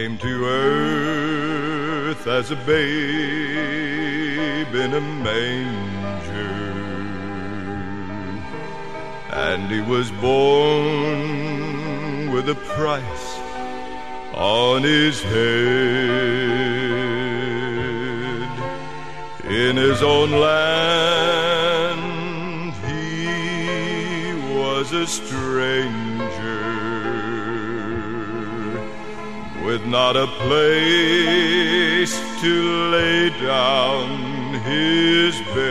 Came to earth as a babe in a manger. And he was born with a price on his head. In his own land he was a stranger with not a place to lay down his bed.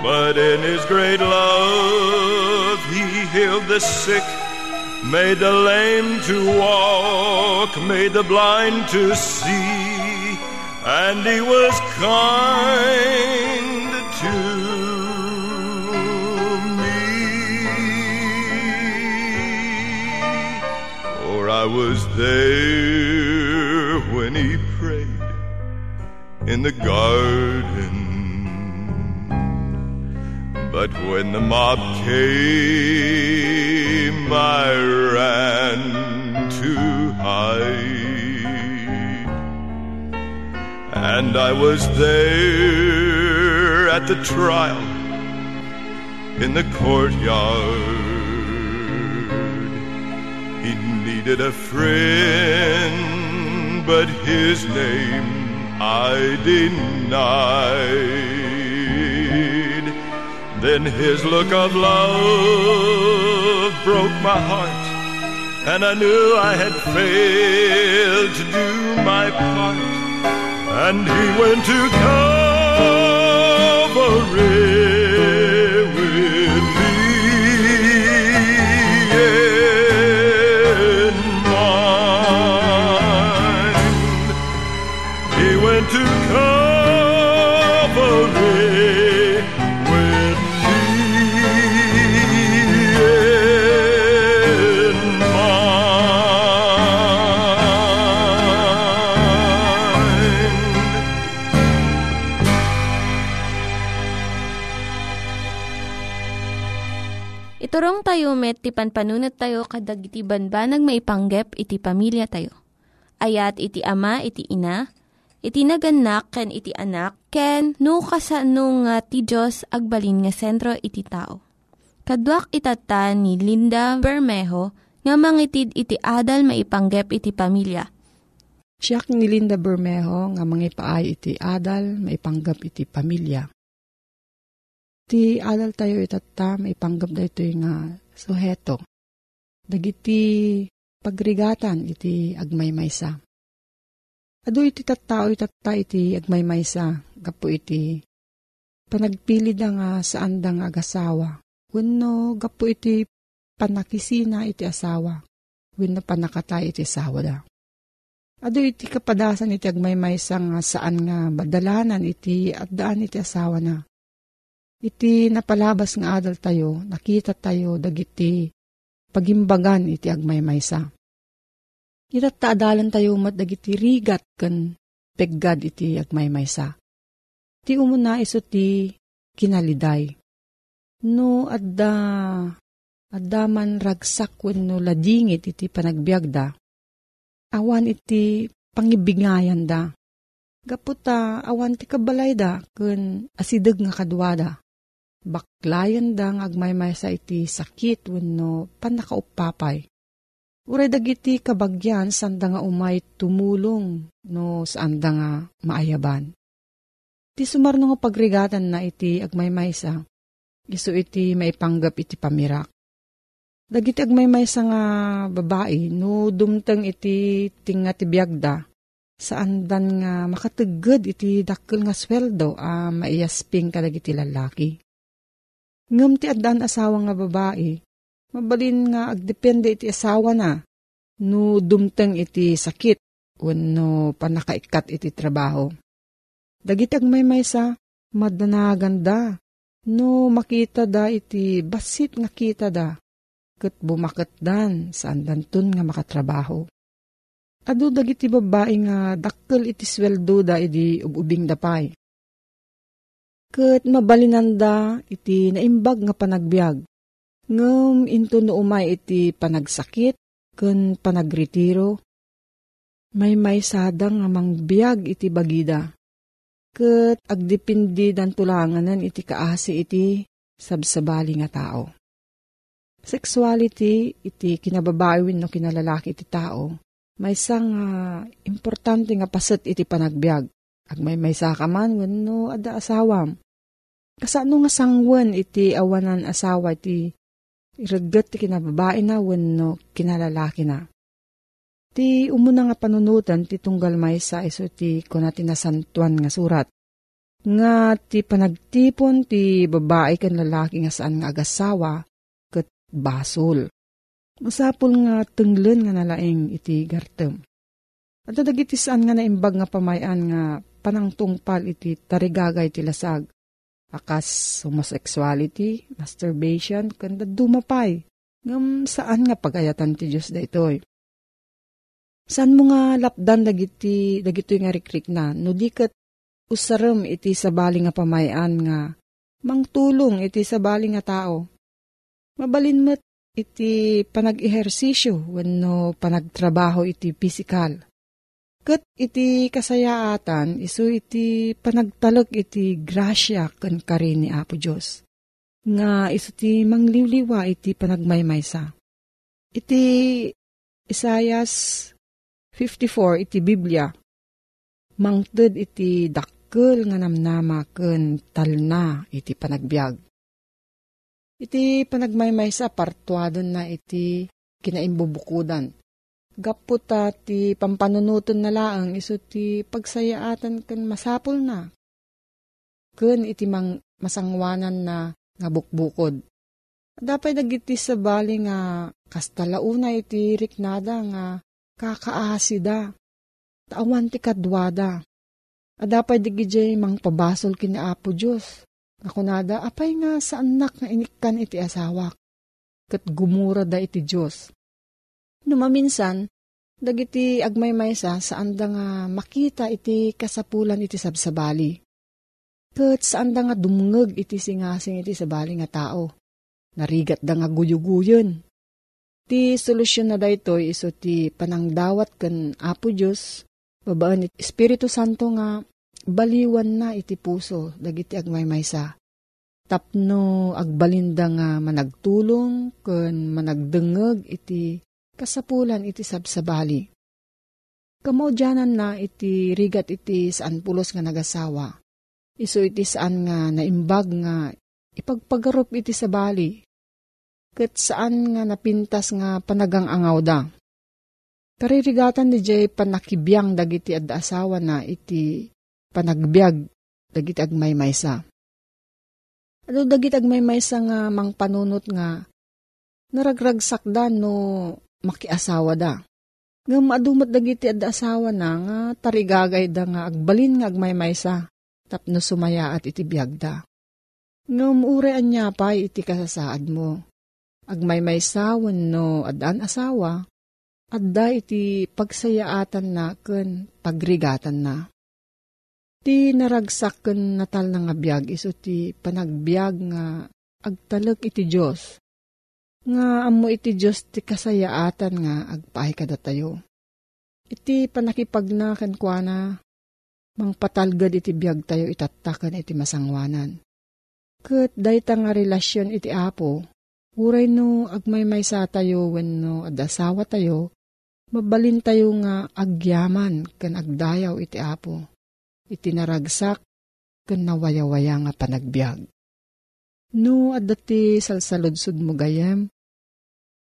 But in his great love, he healed the sick, made the lame to walk, made the blind to see, and he was kind was there when he prayed in the garden. But when the mob came, I ran to hide. And I was there at the trial in the courtyard. Needed a friend, but his name I denied. Then his look of love broke my heart, and I knew I had failed to do my part. And he went to Calvary tayo met, ti panpanunat tayo kadag iti banbanag maipanggep iti pamilya tayo. Ayat iti ama, iti ina, iti naganak, ken iti anak, ken no, kasano nga ti Diyos agbalin nga sentro iti tao. Kaduak itata ni Linda Bermejo nga mangitid iti adal maipanggep iti pamilya. Siya ni Linda Bermejo nga mangipaay iti adal maipanggep iti pamilya. Ti adal tayo itata, maipanggap da ito nga suheto. Dagiti pagrigatan iti agmaymaysa. Ado iti tattao itata iti agmaymaysa, gapo iti panagpili da nga saan da nga agasawa. Wano gapo iti panakisina iti asawa. Wano panakatay iti asawa da. Ado iti kapadasan iti agmaymaysa nga saan nga badalanan iti at daan iti asawa na Iti napalabas nga adal tayo, nakita tayo dagiti pagimbagan iti agmaymaysa. Ita taadalan tayo mat dagiti rigat kan peggad iti agmaymaysa. Ti umuna iso ti kinaliday. No adda adda man ragsak wenno ladingit iti panagbiagda. Awan iti pangibigayan da. Gaputa awan ti kabalay da kun asideg nga kadwada baklayan da nga agmaymay sa iti sakit wenno panakaupapay. Uray dagiti kabagyan sanda nga umay tumulong no saan da nga maayaban. Ti sumarno nga pagrigatan na iti agmaymaysa, iso iti maipanggap iti pamirak. Dagiti agmaymaysa nga babae, no dumteng iti tinga ti biyagda, saan dan nga makatagod iti dakkel nga sweldo a ah, maiyasping kadagiti lalaki. Ngam ti addan asawa nga babae, mabalin nga agdepende iti asawa na, no dumteng iti sakit, wano panakaikat iti trabaho. Dagitag may maysa, madanaganda, no makita da iti basit nga kita da, kat bumakat dan saan dantun nga makatrabaho. Ado dagiti babae nga dakkel iti sweldo da iti ububing dapay. Kat mabalinanda iti naimbag nga panagbiag. Ngam into no umay iti panagsakit, ken panagretiro. May may sadang nga mangbiag iti bagida. Kat agdipindi dan tulanganan iti kaasi iti sabsabali nga tao. Sexuality iti kinababaywin no kinalalaki iti tao, may isang uh, importante nga paset iti panagbiag Ag may may sakaman, wano ada asawam. Kasano nga sangwan iti awanan asawa iti iragat ti kinababae na wano kinalalaki na. Ti umuna nga panunutan ti tunggal may sa iso ti kunati nasantuan nga surat. Nga ti panagtipon ti babae kan lalaki nga saan nga agasawa kat basol. Masapol nga tenglen nga nalaing iti gartem. At dagiti saan nga naimbag nga pamayan nga panang tungpal iti tarigagay ti lasag. Akas homosexuality, masturbation, kanda dumapay. Ngam saan nga pagayatan ti Diyos da itoy. Saan mo nga lapdan dagiti dagito nga rikrik na, no di kat usarem iti sabali nga pamayan nga mangtulong iti sabali nga tao. Mabalin mo't iti panag-ehersisyo wenno panagtrabaho iti physical. Kat iti kasayaatan, iso iti panagtalog iti grasya kan kari ni Apo Diyos. Nga iso ti mangliwliwa iti panagmaymaysa. Iti Isayas 54 iti Biblia. Mangted iti dakkel nga namnama ken talna iti panagbiag. Iti panagmaymaysa partuadon na iti kinaimbubukudan gaputa ti pampanunuton na laang iso ti pagsayaatan kan masapol na. Kun iti mang masangwanan na nga bukbukod. Dapat dagiti sa bali nga kastalauna iti riknada nga kakaasida. Tawan ti kadwada. Adapay digijay mang pabasol kina Apo Diyos. Nga kunada, apay nga sa anak nga inikan iti asawak. Kat gumura da iti Diyos. Numaminsan, dagiti agmaymaysa saan da nga makita iti kasapulan iti sabsabali. Kat saan da nga dumngeg iti singasing iti sabali nga tao. narigat da nga guyuguyon. Ti solusyon na daytoy iso ti panangdawat ken Apo Dios babaan it Espiritu Santo nga baliwan na iti puso dagiti agmaymaysa. Tapno agbalinda nga managtulong ken managdengeg iti kasapulan iti sabsabali. Kamodyanan na iti rigat iti saan pulos nga nagasawa. Iso iti saan nga naimbag nga ipagpagarup iti sabali ket saan nga napintas nga panagang angaw da. Karirigatan ni Jay panakibiyang dagiti ad asawa na iti panagbiag dagiti agmaymaysa. Ano dagiti agmaymaysa nga mang panunot nga naragragsak da no makiasawa da. Nga maadumat dagiti ad asawa na nga tarigagay da nga agbalin nga agmaymaysa tapno sumaya at iti biag da. Nga umuure anya pa iti kasasaad mo agmaymaysawan no adan asawa, adda iti pagsayaatan na ken pagrigatan na. Ti naragsak ken natal nga biyag iso ti panagbiag nga agtalek iti Diyos. Nga amo iti Diyos ti kasayaatan nga agpaay kada tayo. Iti panakipagna ken kuana, mangpatalgad iti biyag tayo itatakan iti masangwanan. Kat dayta nga relasyon iti apo, Uray no agmaymay sa tayo when no adasawa tayo, mabalin tayo nga agyaman kan agdayaw iti apo. Iti naragsak kan nawayawaya nga panagbiag. No adati salsaludsud mo gayem,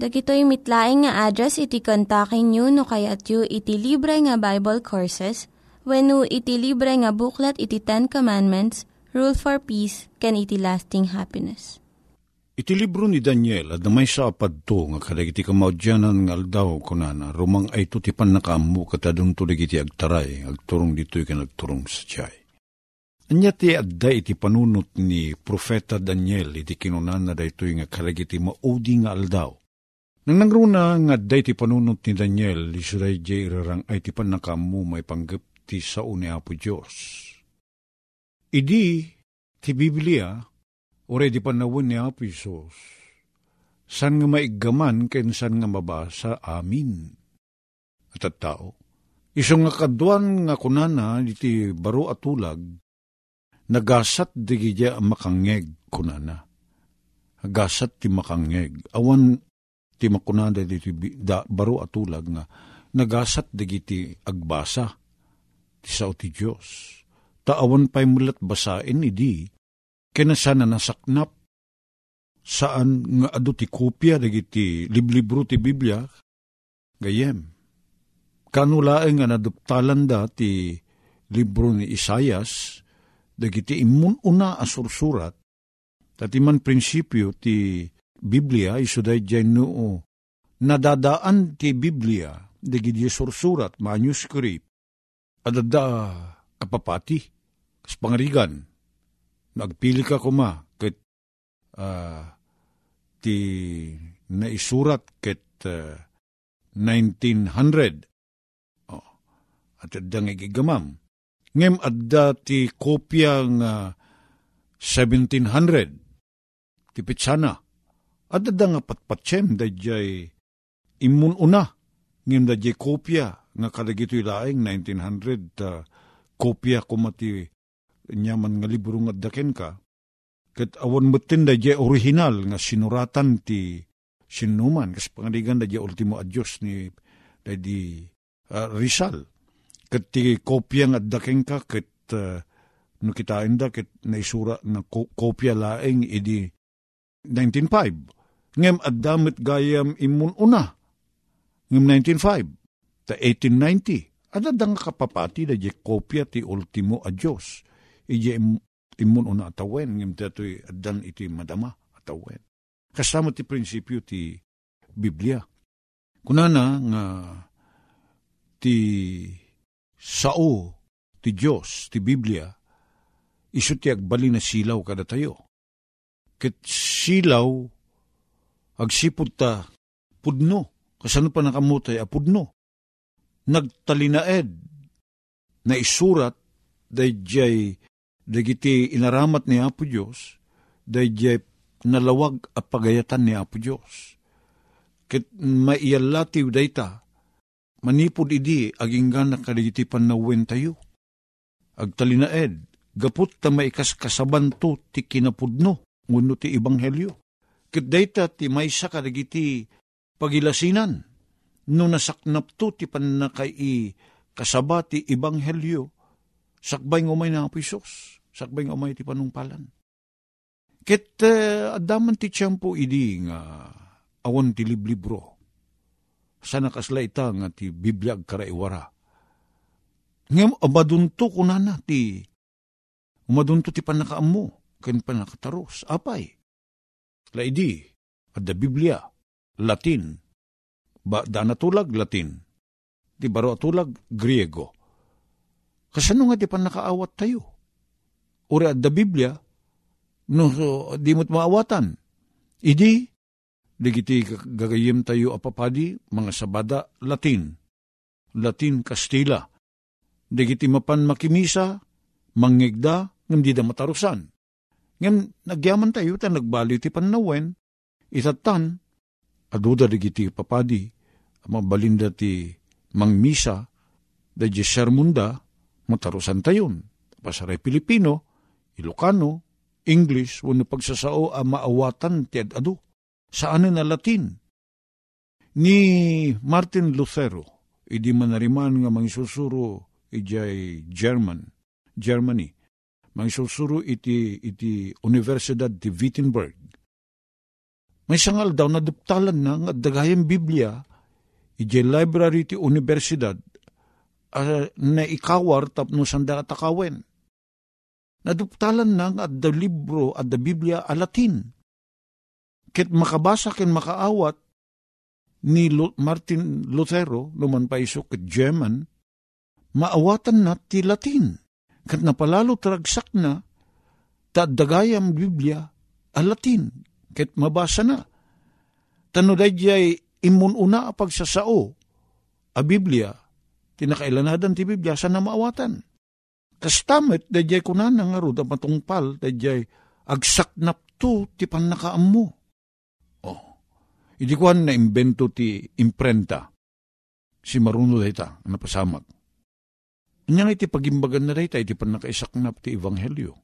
Dagitoy mitlaing nga address iti kontakin nyo no kayat yu iti libre nga Bible Courses when iti libre nga buklat iti Ten Commandments, Rule for Peace, can iti lasting happiness. Iti libro ni Daniel, at may sa apadto nga kadagiti kamaudyanan nga aldaw kunana, rumang ay to ti panakamu katadong to iti agtaray, agturong dito ikan agturong sa tiyay. Anya ti adda iti panunot ni Profeta Daniel iti kinunan na dayto nga kadagiti maudi nga aldaw. Nang nangruna nga adda iti panunot ni Daniel, isuray jay irarang ay ti panakamu may panggap ti sao ni Apo Diyos. Idi, ti Biblia, Ure di panawin ni Apo Isos, san nga maigaman ken san nga mabasa amin. At at tao, iso nga kaduan nga kunana iti baro atulag, nagasat di gidya makangeg kunana. Nagasat ti makangeg. Awan ti makunada diti da, baro atulag nga, nagasat di giti agbasa, ti sao ti Diyos. Taawan pa'y mulat basain idi, Kinasana nasaknap saan nga adu ti kopya dagiti liblibro ti Biblia gayem. Kanulaeng nga naduptalan da ti libro ni Isayas dagiti imun una asursurat tati man prinsipyo ti Biblia isuday dyan noo nadadaan ti Biblia dagiti sursurat manuscript. Adada kapapati kas pangarigan Nagpili ka kuma ket uh, ti naisurat ket uh, 1900 oh, at adang igigamam. Ngem adda ti kopya nga 1700 ti pitsana. Adda nga patpatsem da jay imun una ngem da jay kopya nga kadagito ilaing 1900 uh, kopya kumati nyaman nga libro nga daken ka, kat awan mutin da jay original nga sinuratan ti sinuman, kas pangaligan da jay ultimo adyos ni da di uh, Rizal. Kat ti kopya nga daking ka, kat uh, no kitain da, kat naisura na ko, kopya laeng idi 1905. Ngem at damit gayam imun una. Ngem 1905. Ta 1890. Ada dang kapapati da je kopya ti ultimo a Diyos. Ije imun una atawen. Ngem tatoy adan iti madama atawen. Kasama ti prinsipyo ti Biblia. Kunana nga ti sao ti Diyos, ti Biblia, iso ti agbali na silaw kada tayo. Ket silaw, agsipod ta, pudno, kasano pa nakamutay, a pudno. Nagtalinaed, na isurat, dayjay, dagiti inaramat ni Apo Diyos, dayjay nalawag a pagayatan ni Apo Diyos. Ket maiyalatiw dayta, manipod idi aginggan na kadigiti panawen tayo. Agtalinaed, gaput ta maikas kasabanto ti kinapudno, nguno ti ibanghelyo. Ket dayta ti maysa kadigiti pagilasinan, no nasaknap to ti panakay kasaba ti ibanghelyo, sakbay ngumay na apisos, sakbay ngumay ti panungpalan. Ket uh, adaman ti tiyempo idi nga awan ti liblibro sa nakasla ita nga ti Biblia karaiwara. Ngem abadunto kunana ti umadunto ti panakaammo ken panakataros. Apay. Laidi, adda Biblia, Latin, ba dana tulag Latin, ti baro tulag Griego. Kasano nga ti panakaawat tayo? Uri adda Biblia, no so, di mo't maawatan. Idi, digiti gagayim tayo apapadi, mga sabada, Latin, Latin Kastila. Digiti mapan makimisa, mangigda, ngam di da matarusan. Ngam nagyaman tayo, ta nagbali ti panawen, itatan, aduda digiti papadi, mabalinda ti mangmisa, da di sermunda, matarusan tayon. Pasaray Pilipino, Ilocano, English, wano pagsasao a maawatan ti adu saan na Latin. Ni Martin Lutero, idi manariman nga mangsusuro ijay German, Germany, mangsusuro iti, iti Universidad di Wittenberg. May sangal daw na duptalan na nga dagayang Biblia, ijay library ti Universidad, uh, na ikawar tapno sanda atakawen. Naduptalan na nga da libro at da Biblia a Latin Kit makabasa ken makaawat ni Martin Lutero, luman pa iso ket German, maawatan na ti Latin. Kat napalalo tragsak na, ta dagayam Biblia a Latin, ket mabasa na. Tano dayjay imun una a pagsasao, a Biblia, tinakailanadan ti Biblia, sa na maawatan. Kastamit, dayjay kunan nga ro, da matungpal, dayjay agsaknap to ti panakaam mo Idi kuan na imbento ti imprenta. Si maruno dayta, napasamak. Inya iti pagimbagan na dayta, iti pan nakaisaknap ti Ebanghelyo.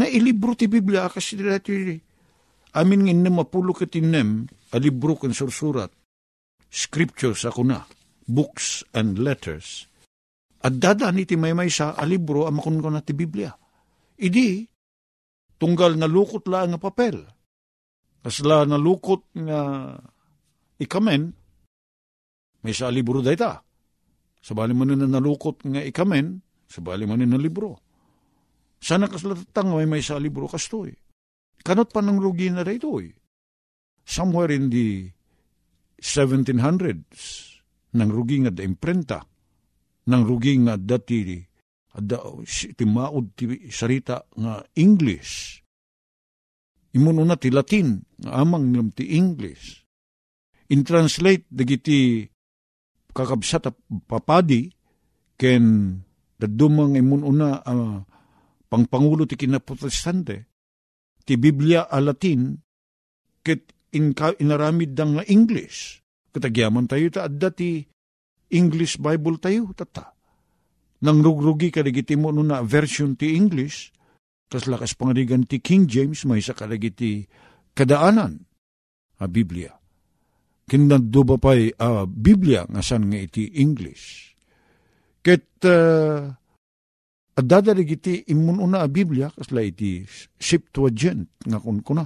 Na ilibro ti Biblia, kasi dati amin ngin na mapulo katinem, a libro kan sursurat, scriptures ako na, books and letters, at dadan iti may may sa a libro, amakon ko na ti Biblia. Idi, tunggal na lukot lang nga papel, Kasla nalukot nga ikamen, may sa libro dayta. Sabali man na nalukot nga ikamen, sabali man na libro. Sana kasla tatang may may sa libro kastoy. Kanot pa ng rugi na dayto eh. Somewhere in the 1700s, nang rugi nga da imprenta, nang rugi nga dati ada timaod ti sarita nga English Imun una ti Latin, amang ngam ti English. In translate, dagiti kakabsat papadi, ken dadumang imun una uh, pangpangulo ti kinaprotestante, ti Biblia a Latin, ket in, inaramid dang nga English. Katagyaman tayo ta adda ti English Bible tayo, tata. Nang rugrugi ka mo na version ti English, Kas lakas pangarigan ti King James may sa kalagiti kadaanan a Biblia. Kinaddo ba pa'y uh, Biblia nga san nga iti English. Ket uh, adada iti imun una a Biblia kasla iti Septuagint nga kun kuna.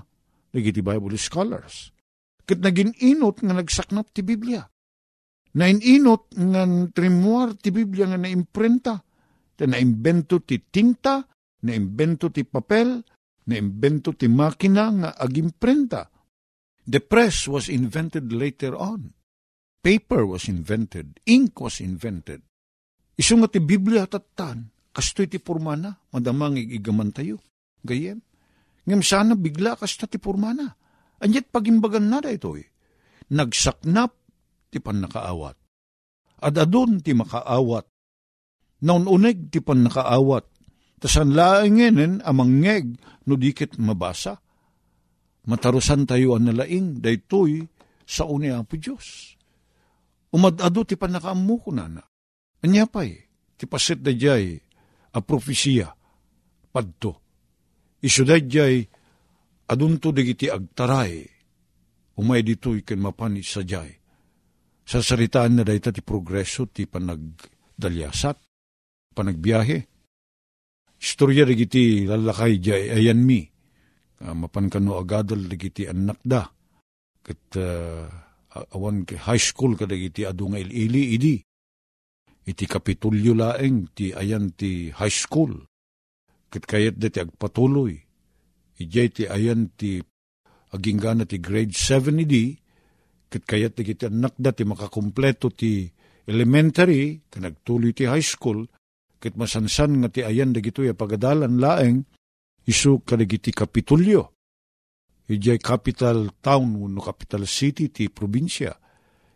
Nagiti Bible scholars. Ket naging inot nga nagsaknap ti Biblia. Na inot nga trimuar ti Biblia nga naimprenta. Ta naimbento ti tinta, naimbento ti papel, naimbento ti makina nga agimprenta The press was invented later on. Paper was invented. Ink was invented. Isu nga ti Biblia tatan, kastoy ti pormana, madamang igigaman tayo. Gayem. Ngam sana bigla kasta ti pormana. Anyat pagimbagan na ito eh. Nagsaknap ti pan nakaawat. At adon ti makaawat. Naun uneg ti pan nakaawat. Tasan laingenen amang ngeg no dikit mabasa matarusan tayo ang nalaing, daytoy sa uni po Diyos. Umadado ti panakaamu ko na na. Anya pa'y, ti pasit da jay, a profesiya, padto. Isu da jay, adunto digiti agtaray, umay dito'y ken mapani sa jay. Sa saritaan na dayta ti progreso ti panagdalyasat, panagbiyahe. Istorya digiti lalakay jay ayan mi, uh, mapan kano agadal dagiti anak da. Kat uh, awan ke high school ka dagiti adu nga ilili idi. Iti kapitulyo laeng ti ayan ti high school. Kat kayat dati agpatuloy. Ijay ti ayan ti aging gana ti grade 7 idi. Kat kayat dagiti anak da ti makakumpleto ti elementary, kanagtuloy ti high school, kit masansan nga ti ayan dagito ya pagadalan laeng, isu kadagiti kapitulyo. Ijay capital town no capital city ti probinsya.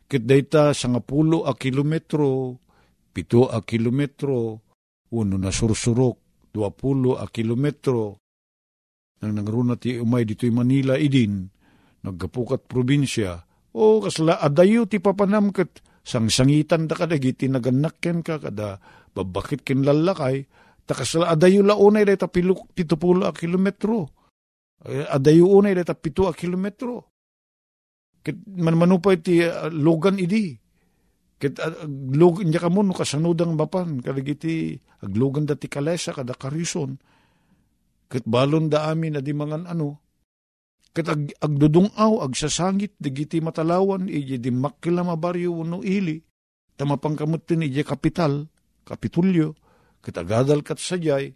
Ket dayta sa nga pulo a kilometro, pito a kilometro, uno na sursurok, dua pulo a kilometro, nang nangruna ti umay dito'y Manila idin, naggapukat probinsya, o kasla adayo ti papanam ket sangsangitan da kadagiti naganak ka kada babakit ken lalakay, Takasala adayo la unay dayta pitupulo a kilometro. Adayo unay dayta pito a kilometro. Kit manmanupay ti uh, logan idi. Kit uh, log nya kamo no kasanudang mapan kadagiti aglogan dati kalesa kada karison. Kit balon da amin adi mangan ano. Kit ag, agdudungaw agsasangit digiti matalawan iji di makila mabaryo no ili. Tamapangkamot tin iji kapital, kapitulyo kitagadal kat sajay,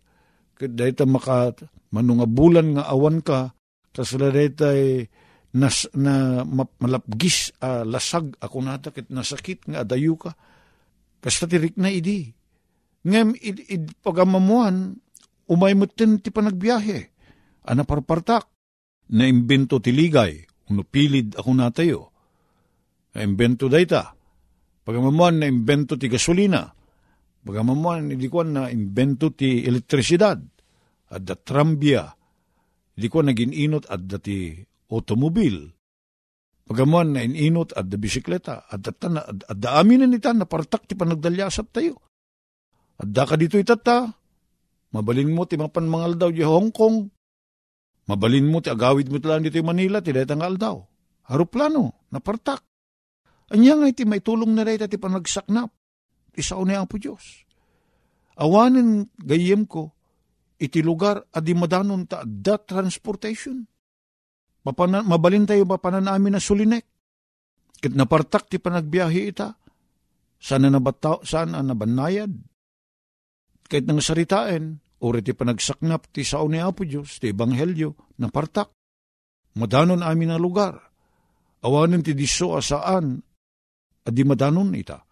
kat dayta maka manunga bulan nga awan ka, tas dayta nas, na malapgis uh, lasag ako nata kit nasakit nga adayu ka. Kasta tirik na idi. Ngem id, id pagamamuan, umay mutin ti panagbiyahe. Ana parpartak. Na imbento ti ligay, unupilid ako natayo. Na imbento dayta. Pagamamuan na imbento ti gasolina Bagamamuan, hindi ko na imbento ti elektrisidad, at da trambia, hindi ko naging inot at da ti automobil. Pagamuan na ininot at da bisikleta, at da, at, at da amin na nita, na partak ti panagdalyasap tayo. At da ka dito itata, mabalin mo ti mapan mangal daw di Hong Kong, mabalin mo ti agawid mo talaan dito Manila, ti datangal daw. Haruplano, napartak. Anya nga iti may tulong na rin ti panagsaknap isaw ni Apo Diyos. Awanin gayem ko, iti lugar adi madanon ta da transportation. Mapana, mabalin tayo mapanan amin na sulinek. Kit napartak ti panagbiyahe ita. Sana nabataw, sana nabanayad. Kahit nang saritain, uri ti panagsaknap ti sao ni Apo Diyos, ti Ebanghelyo, napartak. Madanon amin na lugar. Awanin ti diso asaan, adi madanon ita.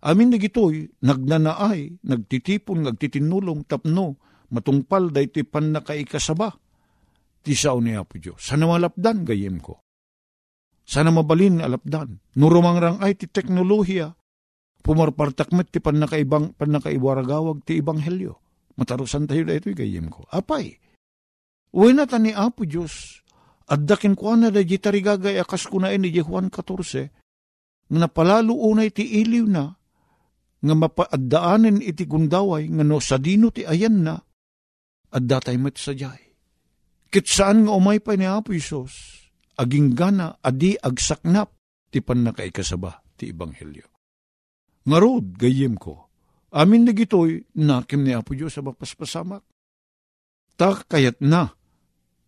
Amin nagitoy, nagnanaay, nagtitipon, nagtitinulong, tapno, matungpal da iti pan nakaikasaba. Ti sao ni Apo Diyos. Sana malapdan gayem ko. Sana mabalin alapdan. Nurumangrang ay ti teknolohiya. Pumarpartakmet ti pan nakaibang, pan nakaiwaragawag ti ibanghelyo. Matarusan tayo da ito'y gayem ko. Apay, uwi na ni Apo Diyos. At dakin ko na da jitarigagay akas ko na ni Juan 14, nga napalalo unay ti iliw na, nga mapaadaanen iti gundaway nga no sa dino ti ayan na at datay met sa jay. Kit saan nga umay pa ni Apo Isos, aging gana adi agsaknap ti pan nakaikasaba ti Ebanghelyo. Ngarod, gayem ko, amin na gitoy nakim ni Apo Diyos sa mapaspasamak. Ta kayat na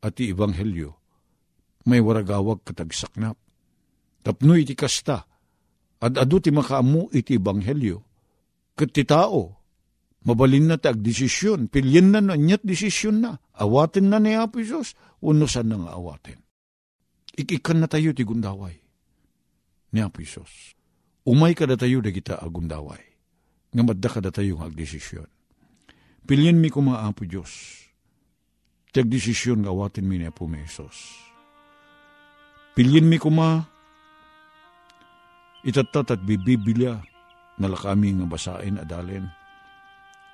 at ti Ebanghelyo, may waragawag katagsaknap. Tapno iti kasta, at adu ti makaamu iti Ebanghelyo, ti tao, mabalin na tag desisyon, pilyen na na, nyat desisyon na, awatin na ni Apo Diyos, unusan na nga awatin. Ikikan na tayo ti gundaway ni Apo Diyos. Umay kada tayo da kita agundaway. Nga madda kada tayo ng agdesisyon. Pilyan mi kuma Apo Diyos. Tag desisyon nga awatin mi ni Apo mi Isos. Pilyan mi kuma itatat at bibibilya nalakami nga basain adalen.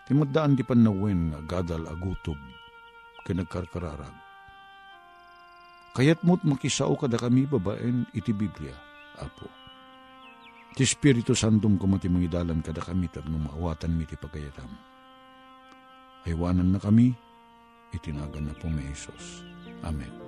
Timaddaan di panawen nga gadal agutob kanagkarkararag. Kayat mo't makisao kada kami babaen iti Biblia, Apo. Ti Espiritu Santum kumati mangidalan kada kami tapno maawatan mi ti pagayatam. Aywanan na kami, itinagan na po may. Amen.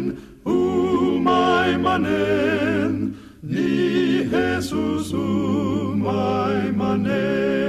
manen, umay manen, ni Jesus umay manen.